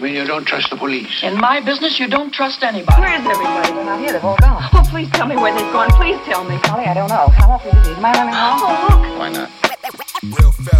I mean you don't trust the police? In my business, you don't trust anybody. Where is everybody? They're not here. They've all gone. Oh, please tell me where they've gone. Please tell me. Polly, I don't know. How often busy. Is my running home? Oh, look. Why not? Real fast.